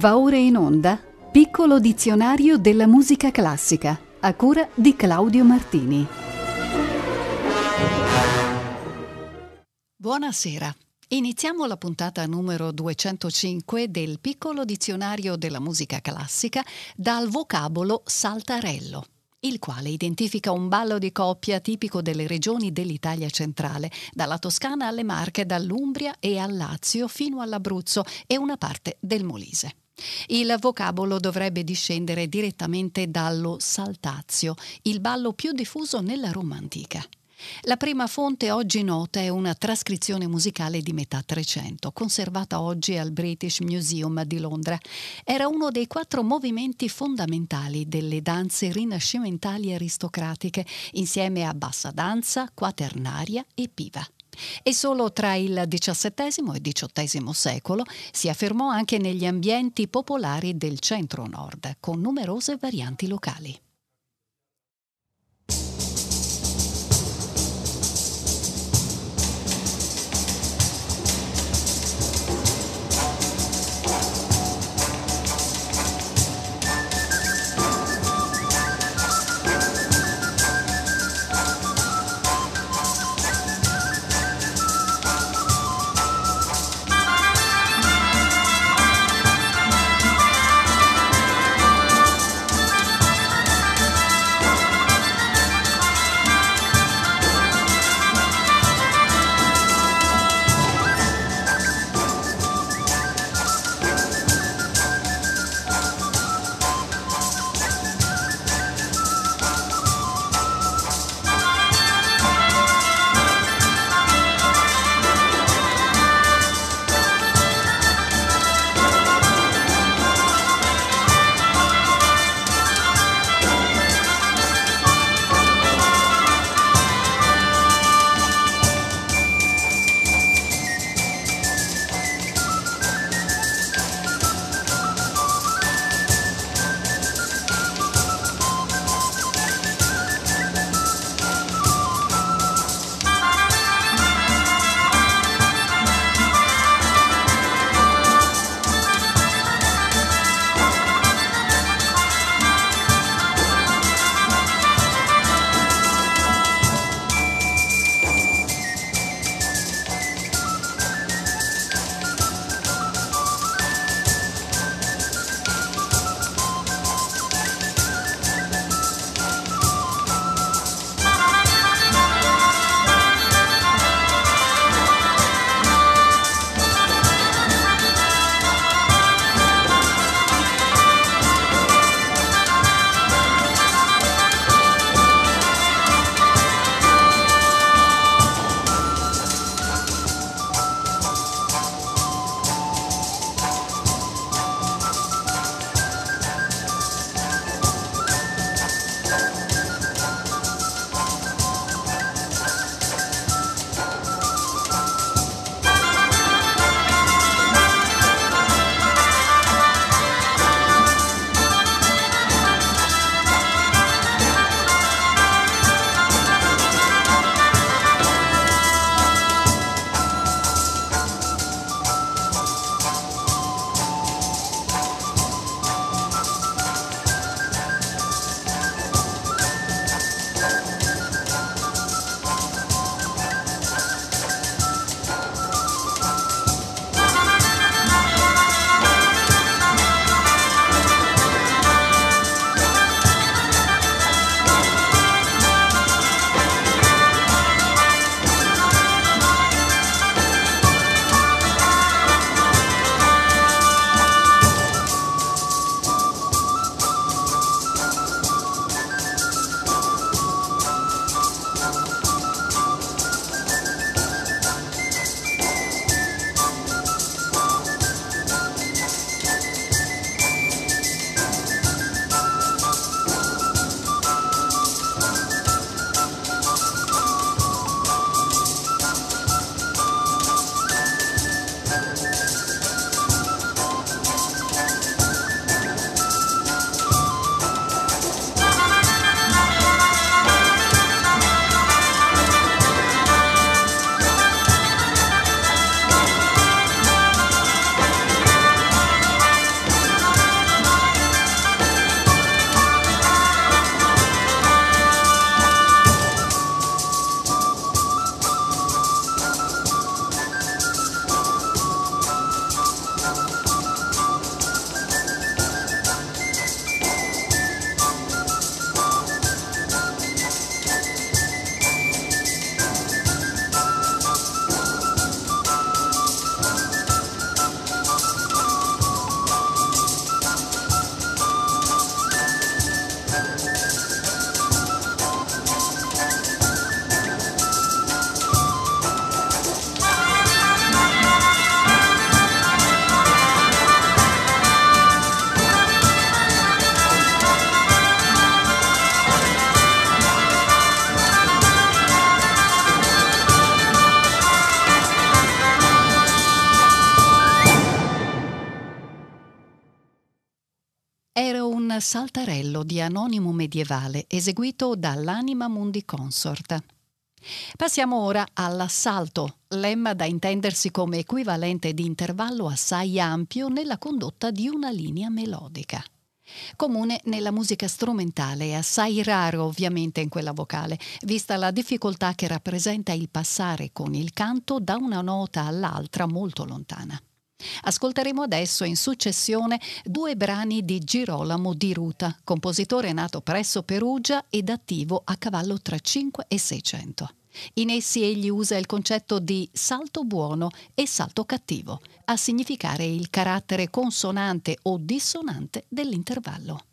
Va ora in onda Piccolo dizionario della musica classica a cura di Claudio Martini. Buonasera. Iniziamo la puntata numero 205 del Piccolo dizionario della musica classica dal vocabolo saltarello il quale identifica un ballo di coppia tipico delle regioni dell'Italia centrale, dalla Toscana alle Marche, dall'Umbria e al Lazio fino all'Abruzzo e una parte del Molise. Il vocabolo dovrebbe discendere direttamente dallo saltazio, il ballo più diffuso nella Roma antica. La prima fonte oggi nota è una trascrizione musicale di metà Trecento, conservata oggi al British Museum di Londra. Era uno dei quattro movimenti fondamentali delle danze rinascimentali aristocratiche, insieme a bassa danza, quaternaria e piva. E solo tra il XVII e XVIII secolo si affermò anche negli ambienti popolari del centro-nord, con numerose varianti locali. Saltarello di Anonimo Medievale, eseguito dall'Anima Mundi Consort. Passiamo ora all'assalto, lemma da intendersi come equivalente di intervallo assai ampio nella condotta di una linea melodica. Comune nella musica strumentale e assai raro ovviamente in quella vocale, vista la difficoltà che rappresenta il passare con il canto da una nota all'altra molto lontana. Ascolteremo adesso in successione due brani di Girolamo di Ruta, compositore nato presso Perugia ed attivo a cavallo tra 5 e 600. In essi egli usa il concetto di salto buono e salto cattivo, a significare il carattere consonante o dissonante dell'intervallo.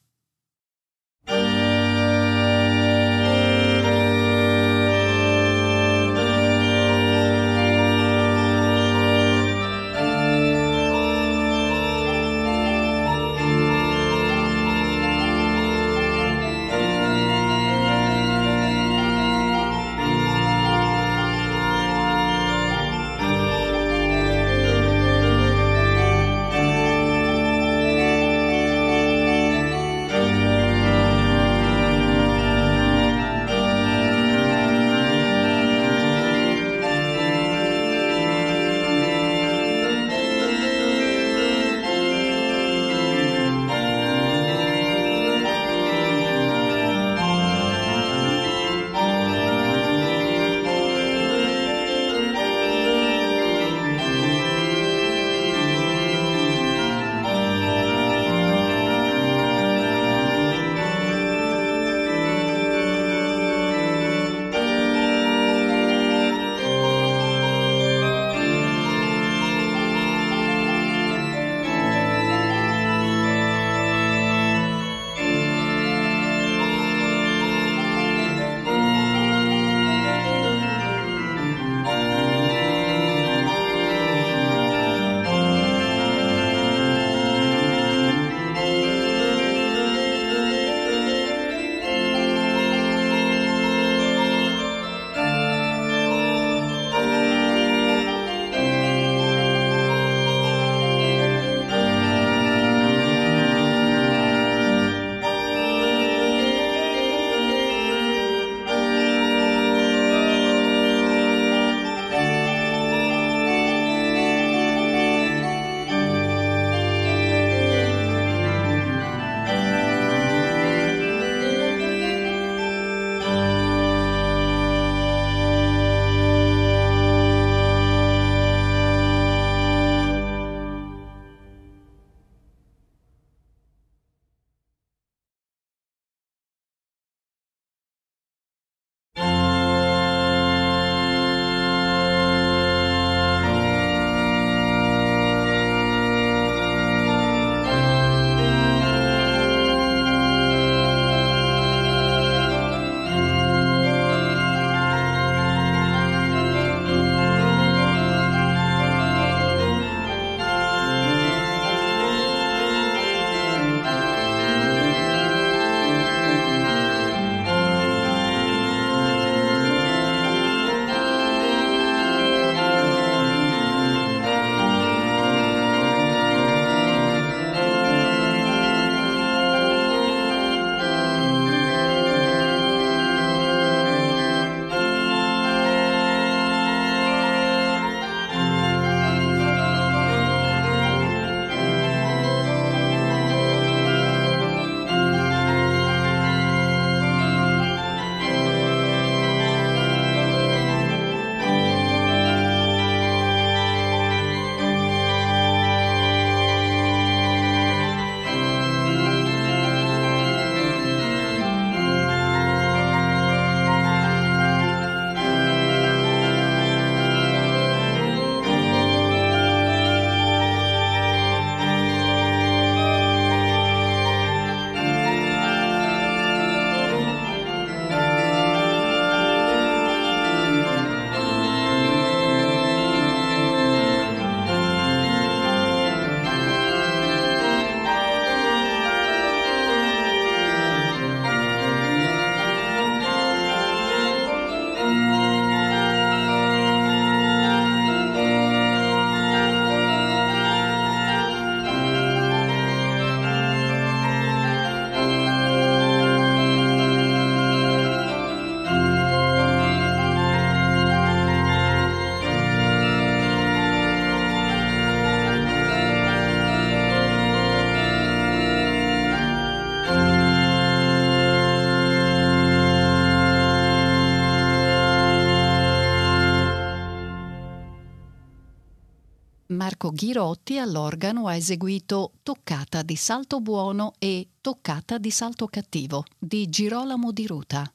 Marco Ghirotti all'organo ha eseguito Toccata di Salto Buono e Toccata di Salto Cattivo di Girolamo di Ruta.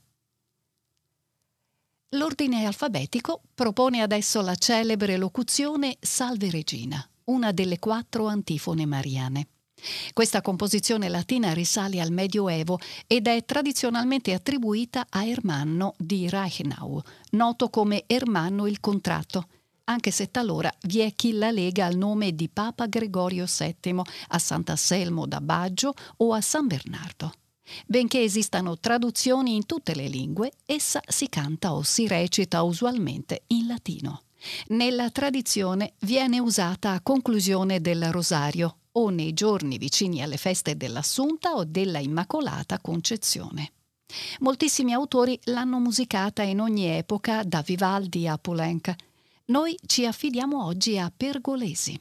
L'ordine alfabetico propone adesso la celebre locuzione Salve Regina, una delle quattro antifone mariane. Questa composizione latina risale al Medioevo ed è tradizionalmente attribuita a Ermanno di Reichenau, noto come Ermanno il Contratto, anche se talora vi è chi la lega al nome di Papa Gregorio VII, a Sant'Anselmo da Baggio o a San Bernardo. Benché esistano traduzioni in tutte le lingue, essa si canta o si recita usualmente in latino. Nella tradizione viene usata a conclusione del rosario o nei giorni vicini alle feste dell'Assunta o della Immacolata Concezione. Moltissimi autori l'hanno musicata in ogni epoca, da Vivaldi a Poulenc. Noi ci affidiamo oggi a Pergolesi.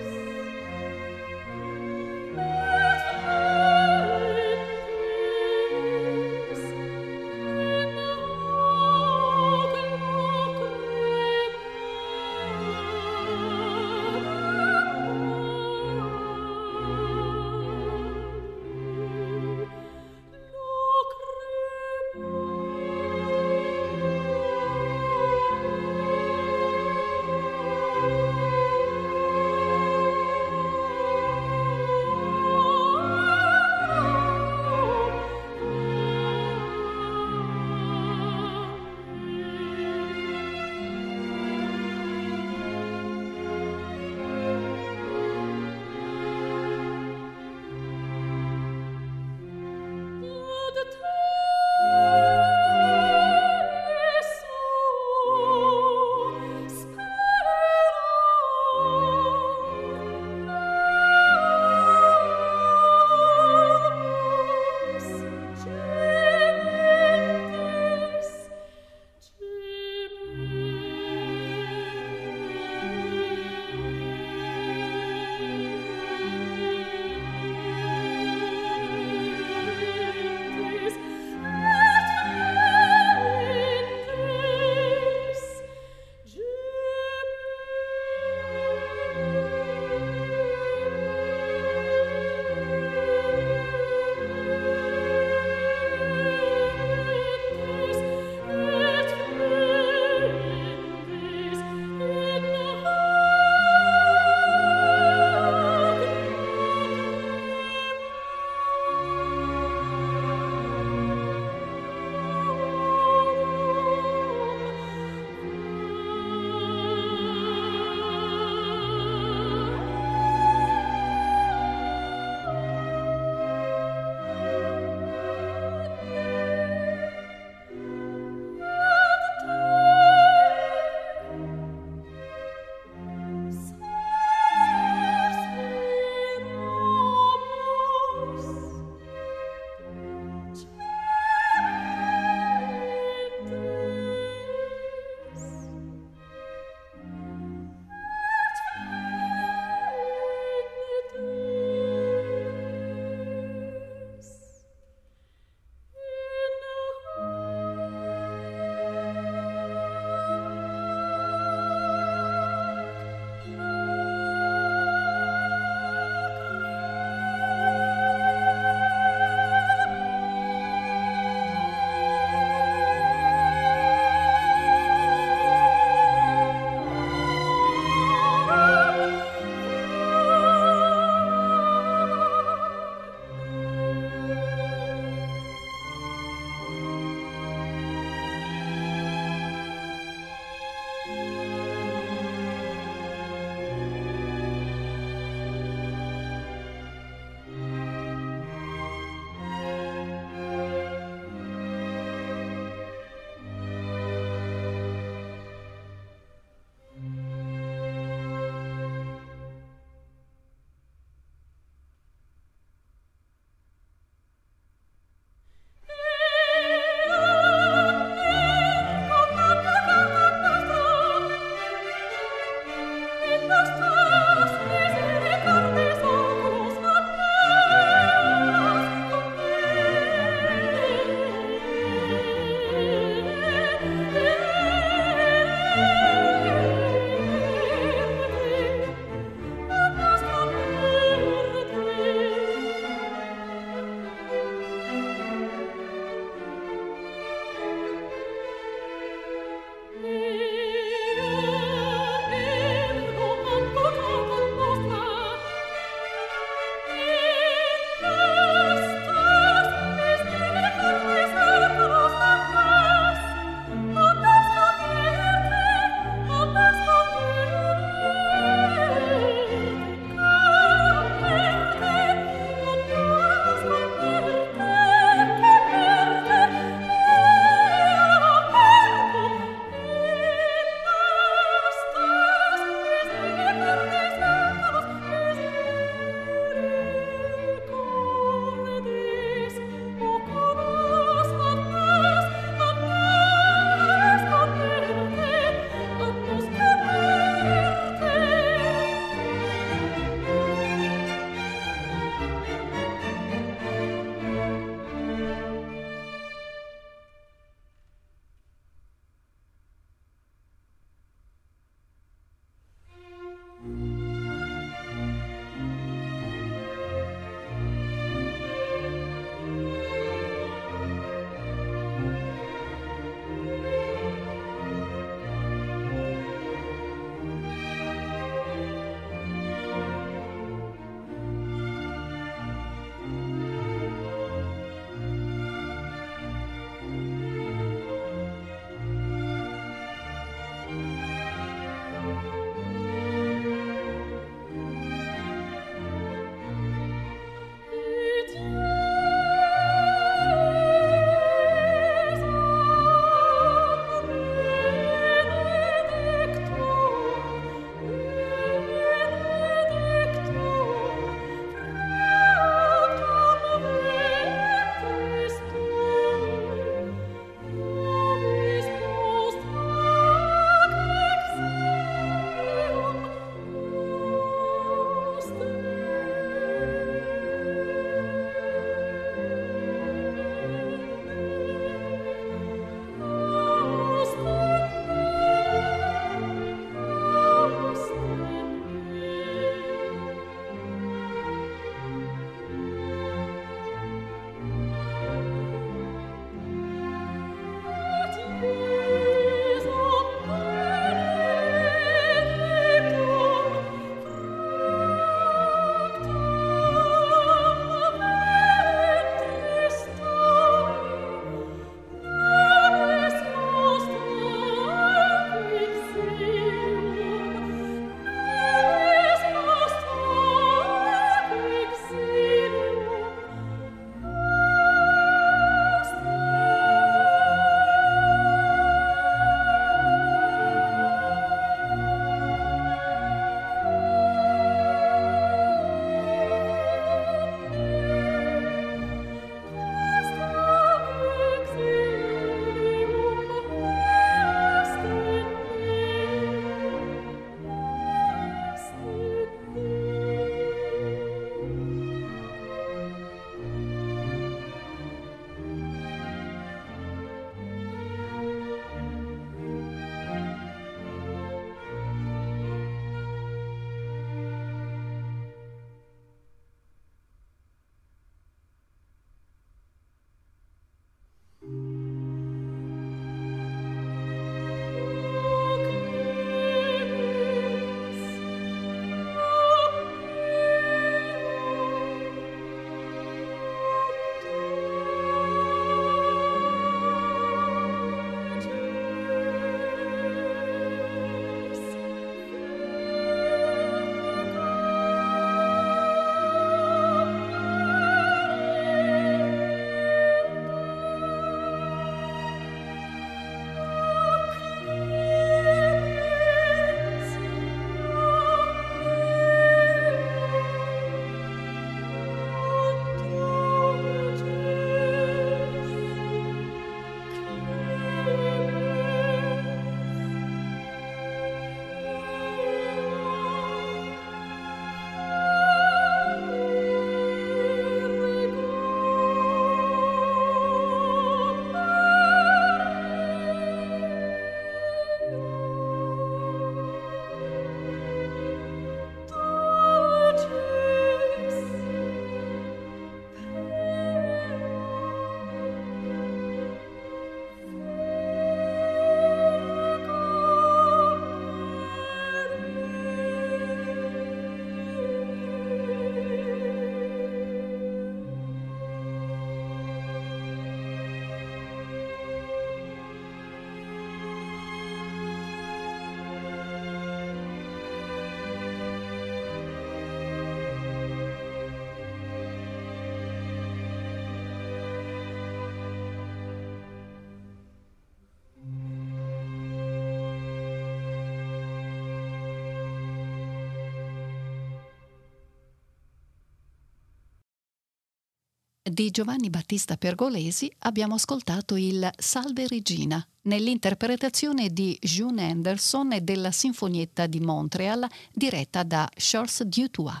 Di Giovanni Battista Pergolesi abbiamo ascoltato il Salve Regina nell'interpretazione di June Anderson e della Sinfonietta di Montreal diretta da Charles Dutoit.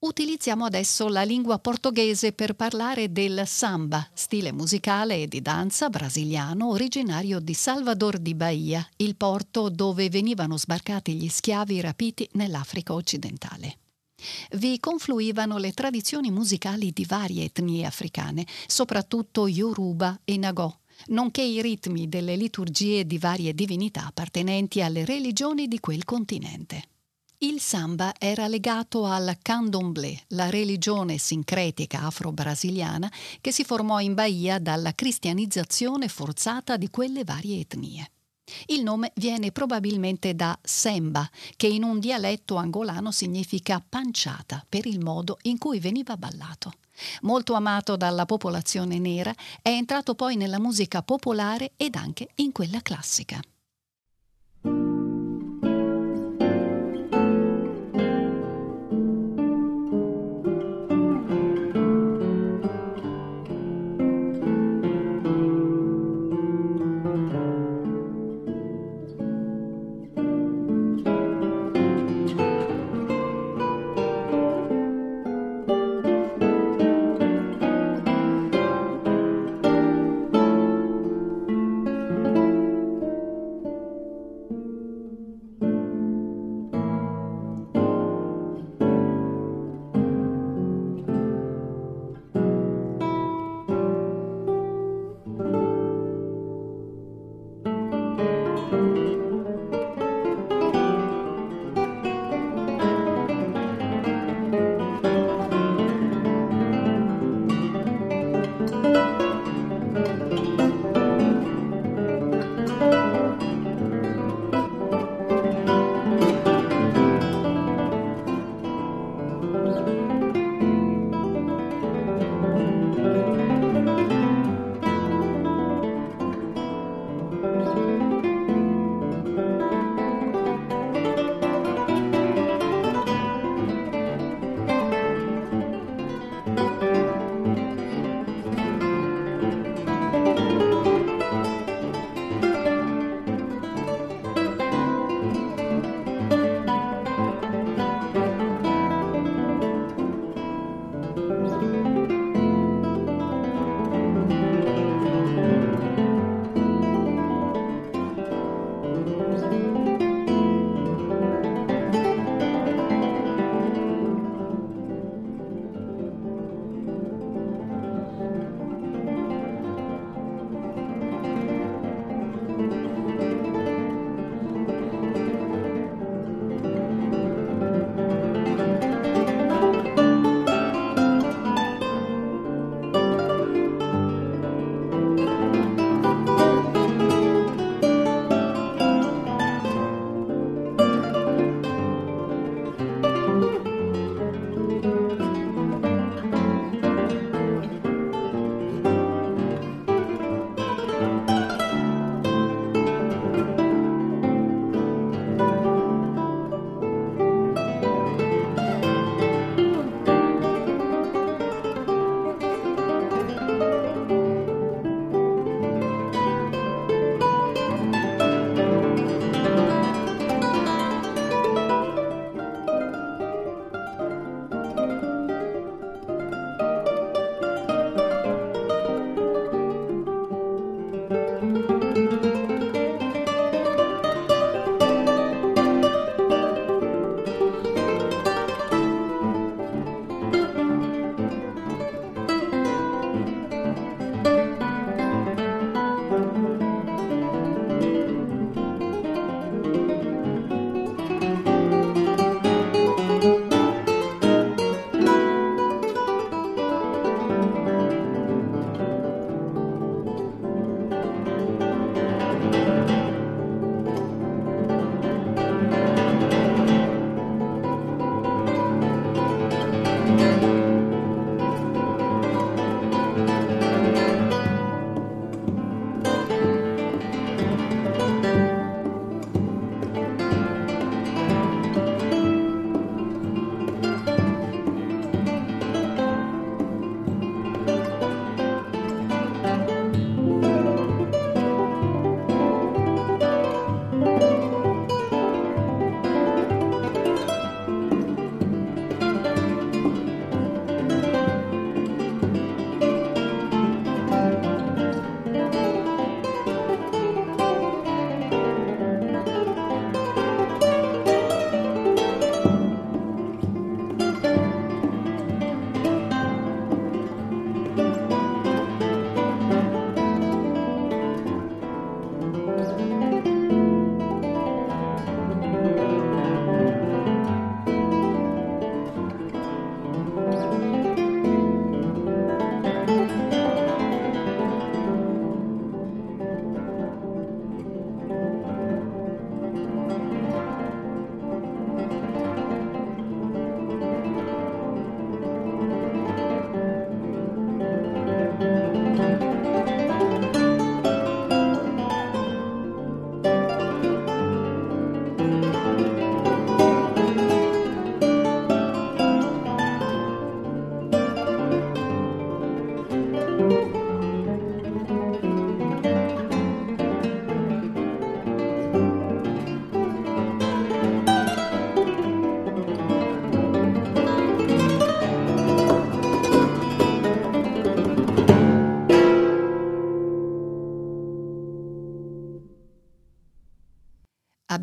Utilizziamo adesso la lingua portoghese per parlare del samba, stile musicale e di danza brasiliano originario di Salvador di Bahia, il porto dove venivano sbarcati gli schiavi rapiti nell'Africa occidentale. Vi confluivano le tradizioni musicali di varie etnie africane, soprattutto Yoruba e Nagò, nonché i ritmi delle liturgie di varie divinità appartenenti alle religioni di quel continente. Il samba era legato al candomblé, la religione sincretica afro-brasiliana che si formò in Bahia dalla cristianizzazione forzata di quelle varie etnie. Il nome viene probabilmente da semba, che in un dialetto angolano significa panciata per il modo in cui veniva ballato. Molto amato dalla popolazione nera, è entrato poi nella musica popolare ed anche in quella classica.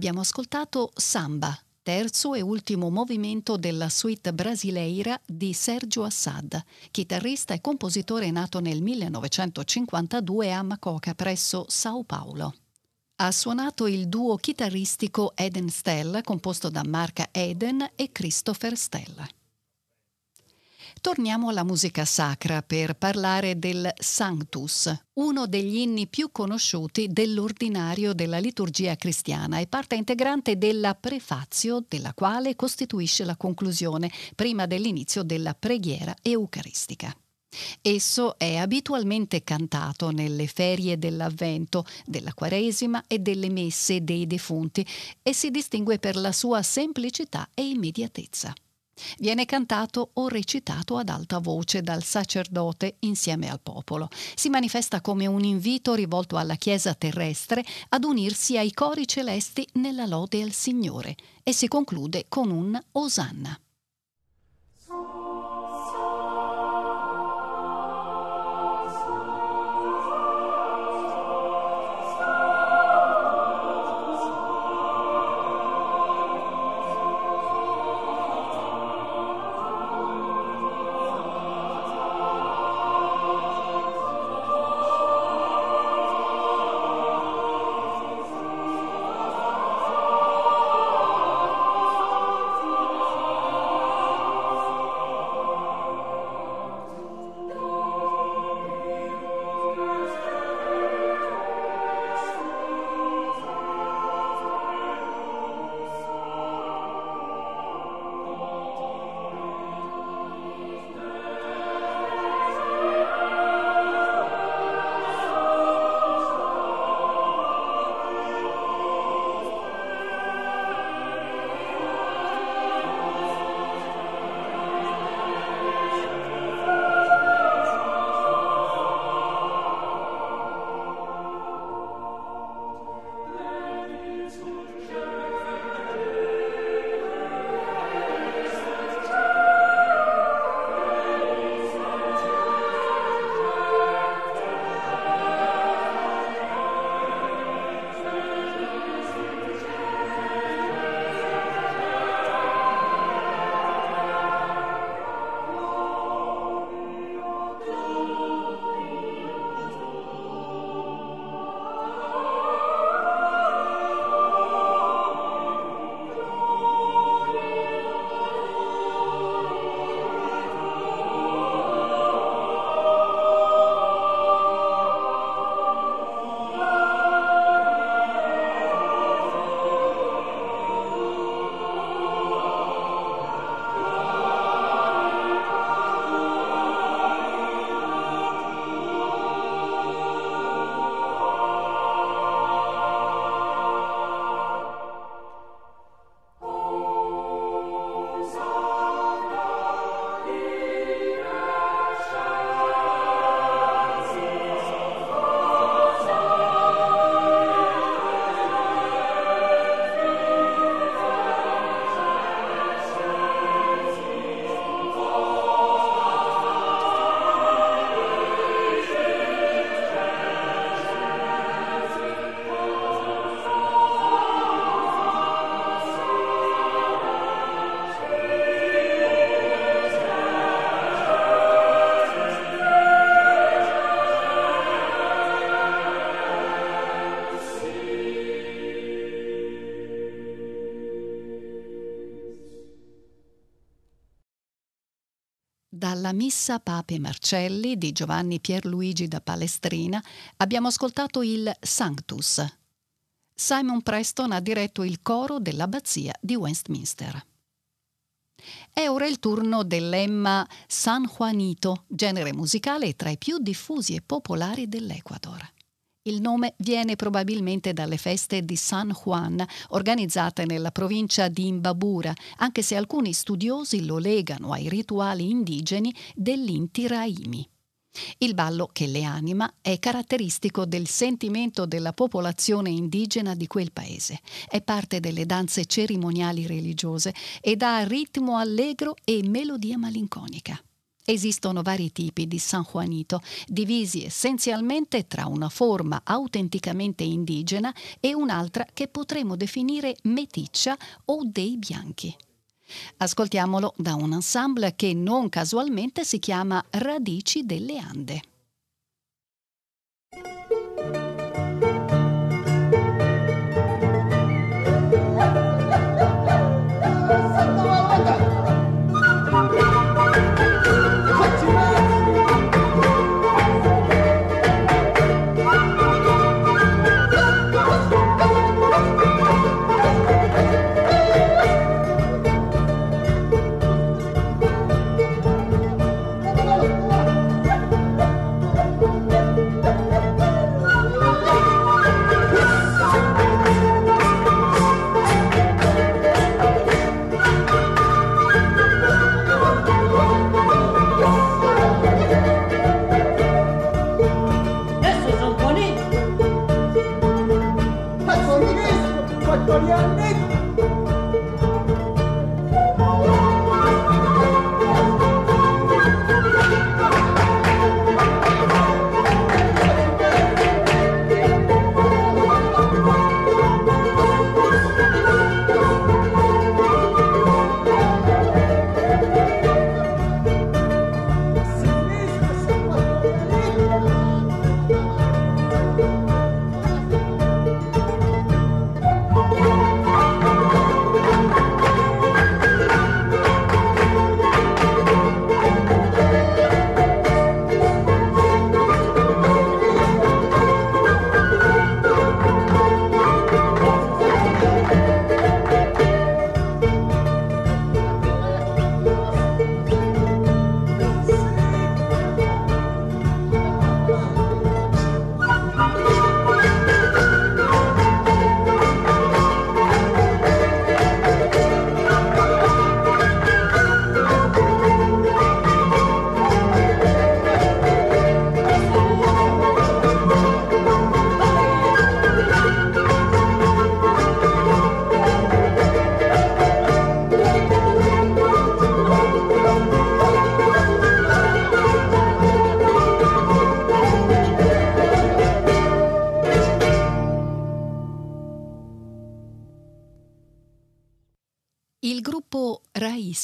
Abbiamo ascoltato Samba, terzo e ultimo movimento della suite brasileira di Sergio Assad, chitarrista e compositore nato nel 1952 a Macoca presso Sao Paulo. Ha suonato il duo chitarristico Eden Stella composto da Marca Eden e Christopher Stella. Torniamo alla musica sacra per parlare del Sanctus, uno degli inni più conosciuti dell'ordinario della liturgia cristiana e parte integrante della prefazio, della quale costituisce la conclusione prima dell'inizio della preghiera eucaristica. Esso è abitualmente cantato nelle ferie dell'Avvento, della Quaresima e delle messe dei defunti e si distingue per la sua semplicità e immediatezza. Viene cantato o recitato ad alta voce dal sacerdote insieme al popolo. Si manifesta come un invito rivolto alla Chiesa terrestre ad unirsi ai cori celesti nella lode al Signore e si conclude con un Osanna. Missa Pape Marcelli di Giovanni Pierluigi da Palestrina abbiamo ascoltato il Sanctus. Simon Preston ha diretto il coro dell'abbazia di Westminster. È ora il turno dell'Emma San Juanito, genere musicale tra i più diffusi e popolari dell'Ecuador. Il nome viene probabilmente dalle feste di San Juan, organizzate nella provincia di Imbabura, anche se alcuni studiosi lo legano ai rituali indigeni dell'Inti Raimi. Il ballo che le anima è caratteristico del sentimento della popolazione indigena di quel paese. È parte delle danze cerimoniali religiose ed ha ritmo allegro e melodia malinconica. Esistono vari tipi di San Juanito, divisi essenzialmente tra una forma autenticamente indigena e un'altra che potremmo definire meticcia o dei bianchi. Ascoltiamolo da un ensemble che non casualmente si chiama Radici delle Ande.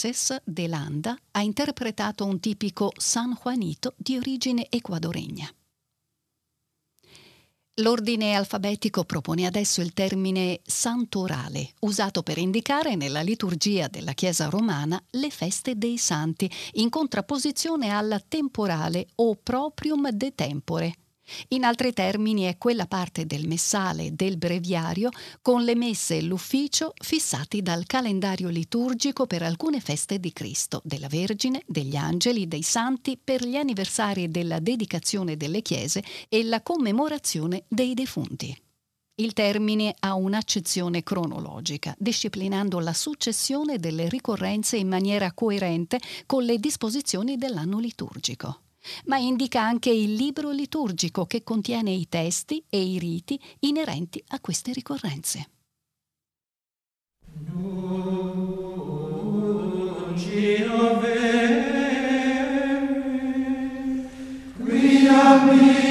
Raíces de Landa ha interpretato un tipico San Juanito di origine ecuadoregna. L'ordine alfabetico propone adesso il termine santorale, usato per indicare nella liturgia della Chiesa romana le feste dei santi, in contrapposizione al temporale o proprium de tempore, in altri termini è quella parte del messale del breviario con le messe e l'ufficio fissati dal calendario liturgico per alcune feste di Cristo, della Vergine, degli angeli, dei santi, per gli anniversari della dedicazione delle chiese e la commemorazione dei defunti. Il termine ha un'accezione cronologica, disciplinando la successione delle ricorrenze in maniera coerente con le disposizioni dell'anno liturgico ma indica anche il libro liturgico che contiene i testi e i riti inerenti a queste ricorrenze. Qui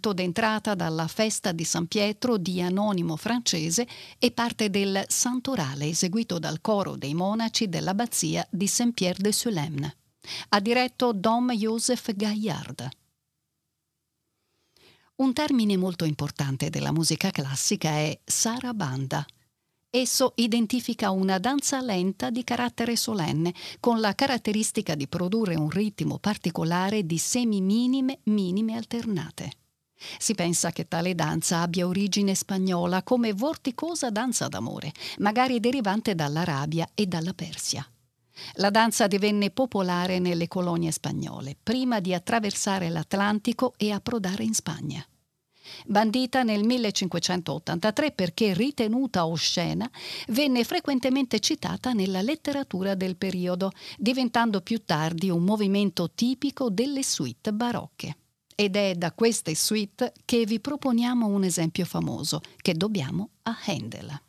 canto d'entrata dalla festa di San Pietro di anonimo francese e parte del santorale eseguito dal coro dei monaci dell'abbazia di Saint-Pierre de Sulemne. Ha diretto Dom Joseph Gaillard. Un termine molto importante della musica classica è sarabanda Esso identifica una danza lenta di carattere solenne, con la caratteristica di produrre un ritmo particolare di semi minime, minime alternate. Si pensa che tale danza abbia origine spagnola come vorticosa danza d'amore, magari derivante dall'Arabia e dalla Persia. La danza divenne popolare nelle colonie spagnole, prima di attraversare l'Atlantico e approdare in Spagna. Bandita nel 1583 perché ritenuta oscena, venne frequentemente citata nella letteratura del periodo, diventando più tardi un movimento tipico delle suite barocche. Ed è da queste suite che vi proponiamo un esempio famoso che dobbiamo a Handel.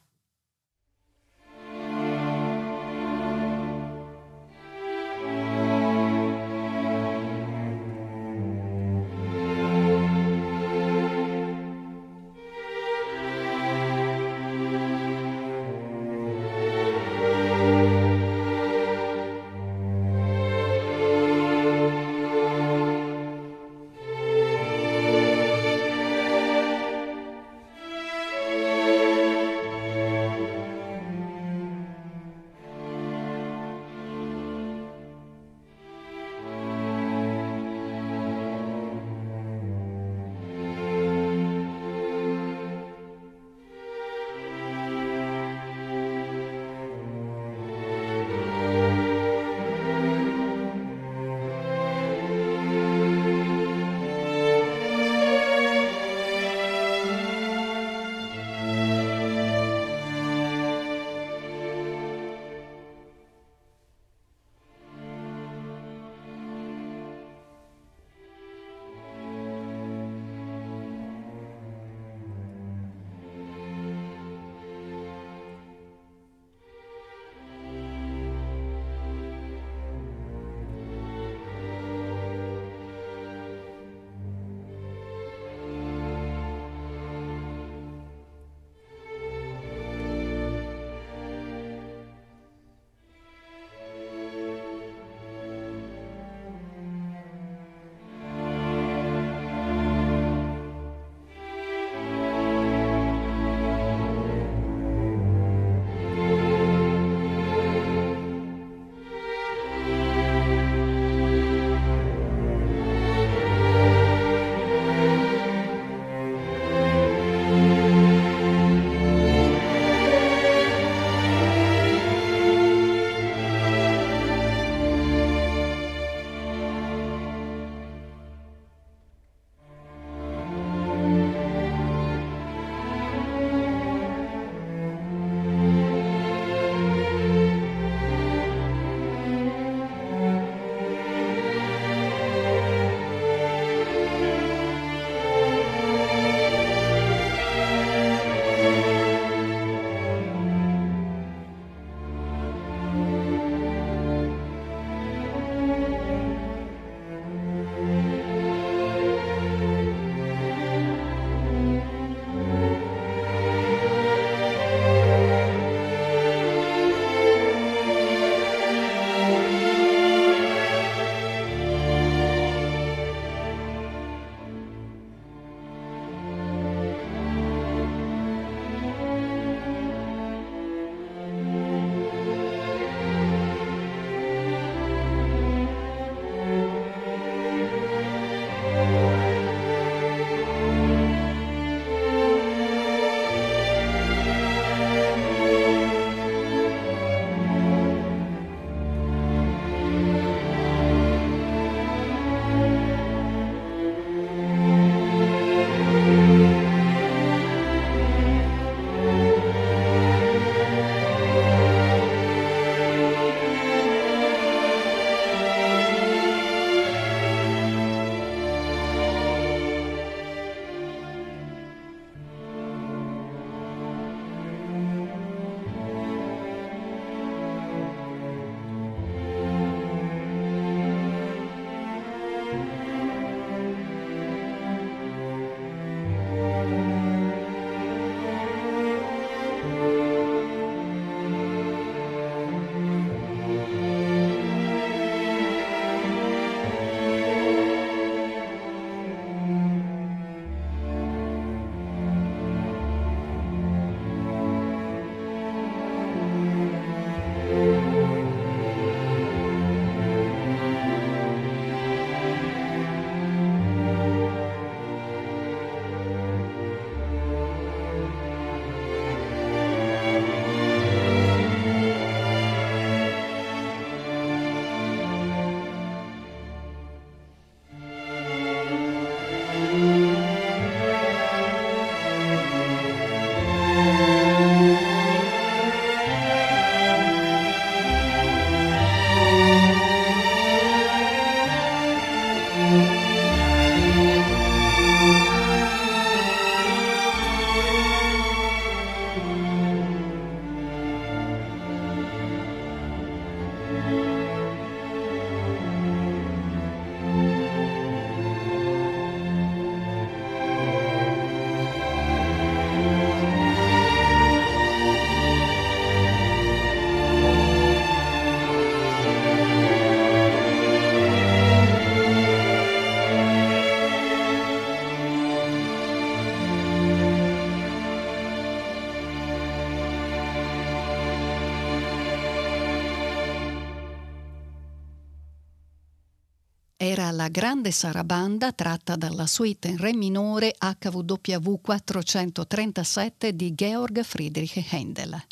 Dalla grande sarabanda tratta dalla suite in re minore HWW 437 di Georg Friedrich Händel.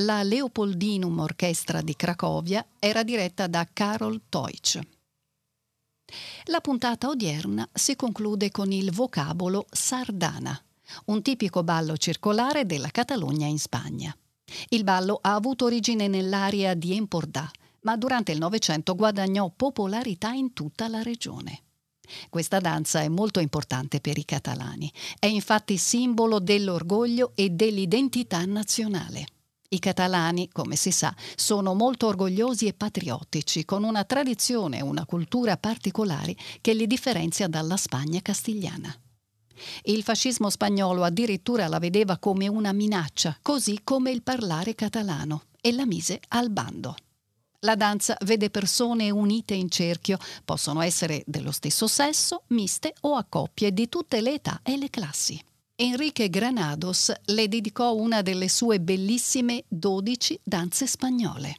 La Leopoldinum Orchestra di Cracovia era diretta da Karol Teutsch. La puntata odierna si conclude con il vocabolo sardana, un tipico ballo circolare della Catalogna in Spagna. Il ballo ha avuto origine nell'area di Empordà, ma durante il Novecento guadagnò popolarità in tutta la regione. Questa danza è molto importante per i catalani, è infatti simbolo dell'orgoglio e dell'identità nazionale. I catalani, come si sa, sono molto orgogliosi e patriottici, con una tradizione e una cultura particolari che li differenzia dalla Spagna castigliana. Il fascismo spagnolo addirittura la vedeva come una minaccia, così come il parlare catalano, e la mise al bando. La danza vede persone unite in cerchio, possono essere dello stesso sesso, miste o a coppie di tutte le età e le classi. Enrique Granados le dedicò una delle sue bellissime 12 danze spagnole.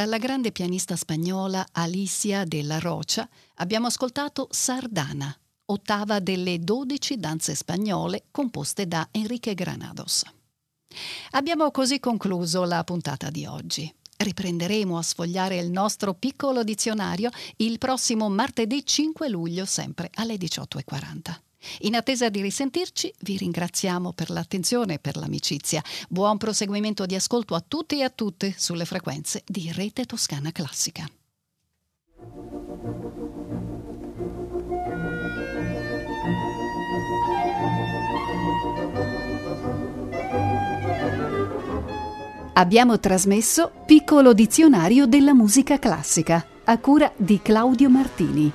Dalla grande pianista spagnola Alicia della Rocha abbiamo ascoltato Sardana, ottava delle dodici danze spagnole composte da Enrique Granados. Abbiamo così concluso la puntata di oggi. Riprenderemo a sfogliare il nostro piccolo dizionario il prossimo martedì 5 luglio, sempre alle 18.40. In attesa di risentirci, vi ringraziamo per l'attenzione e per l'amicizia. Buon proseguimento di ascolto a tutti e a tutte sulle frequenze di Rete Toscana Classica. Abbiamo trasmesso Piccolo dizionario della musica classica a cura di Claudio Martini.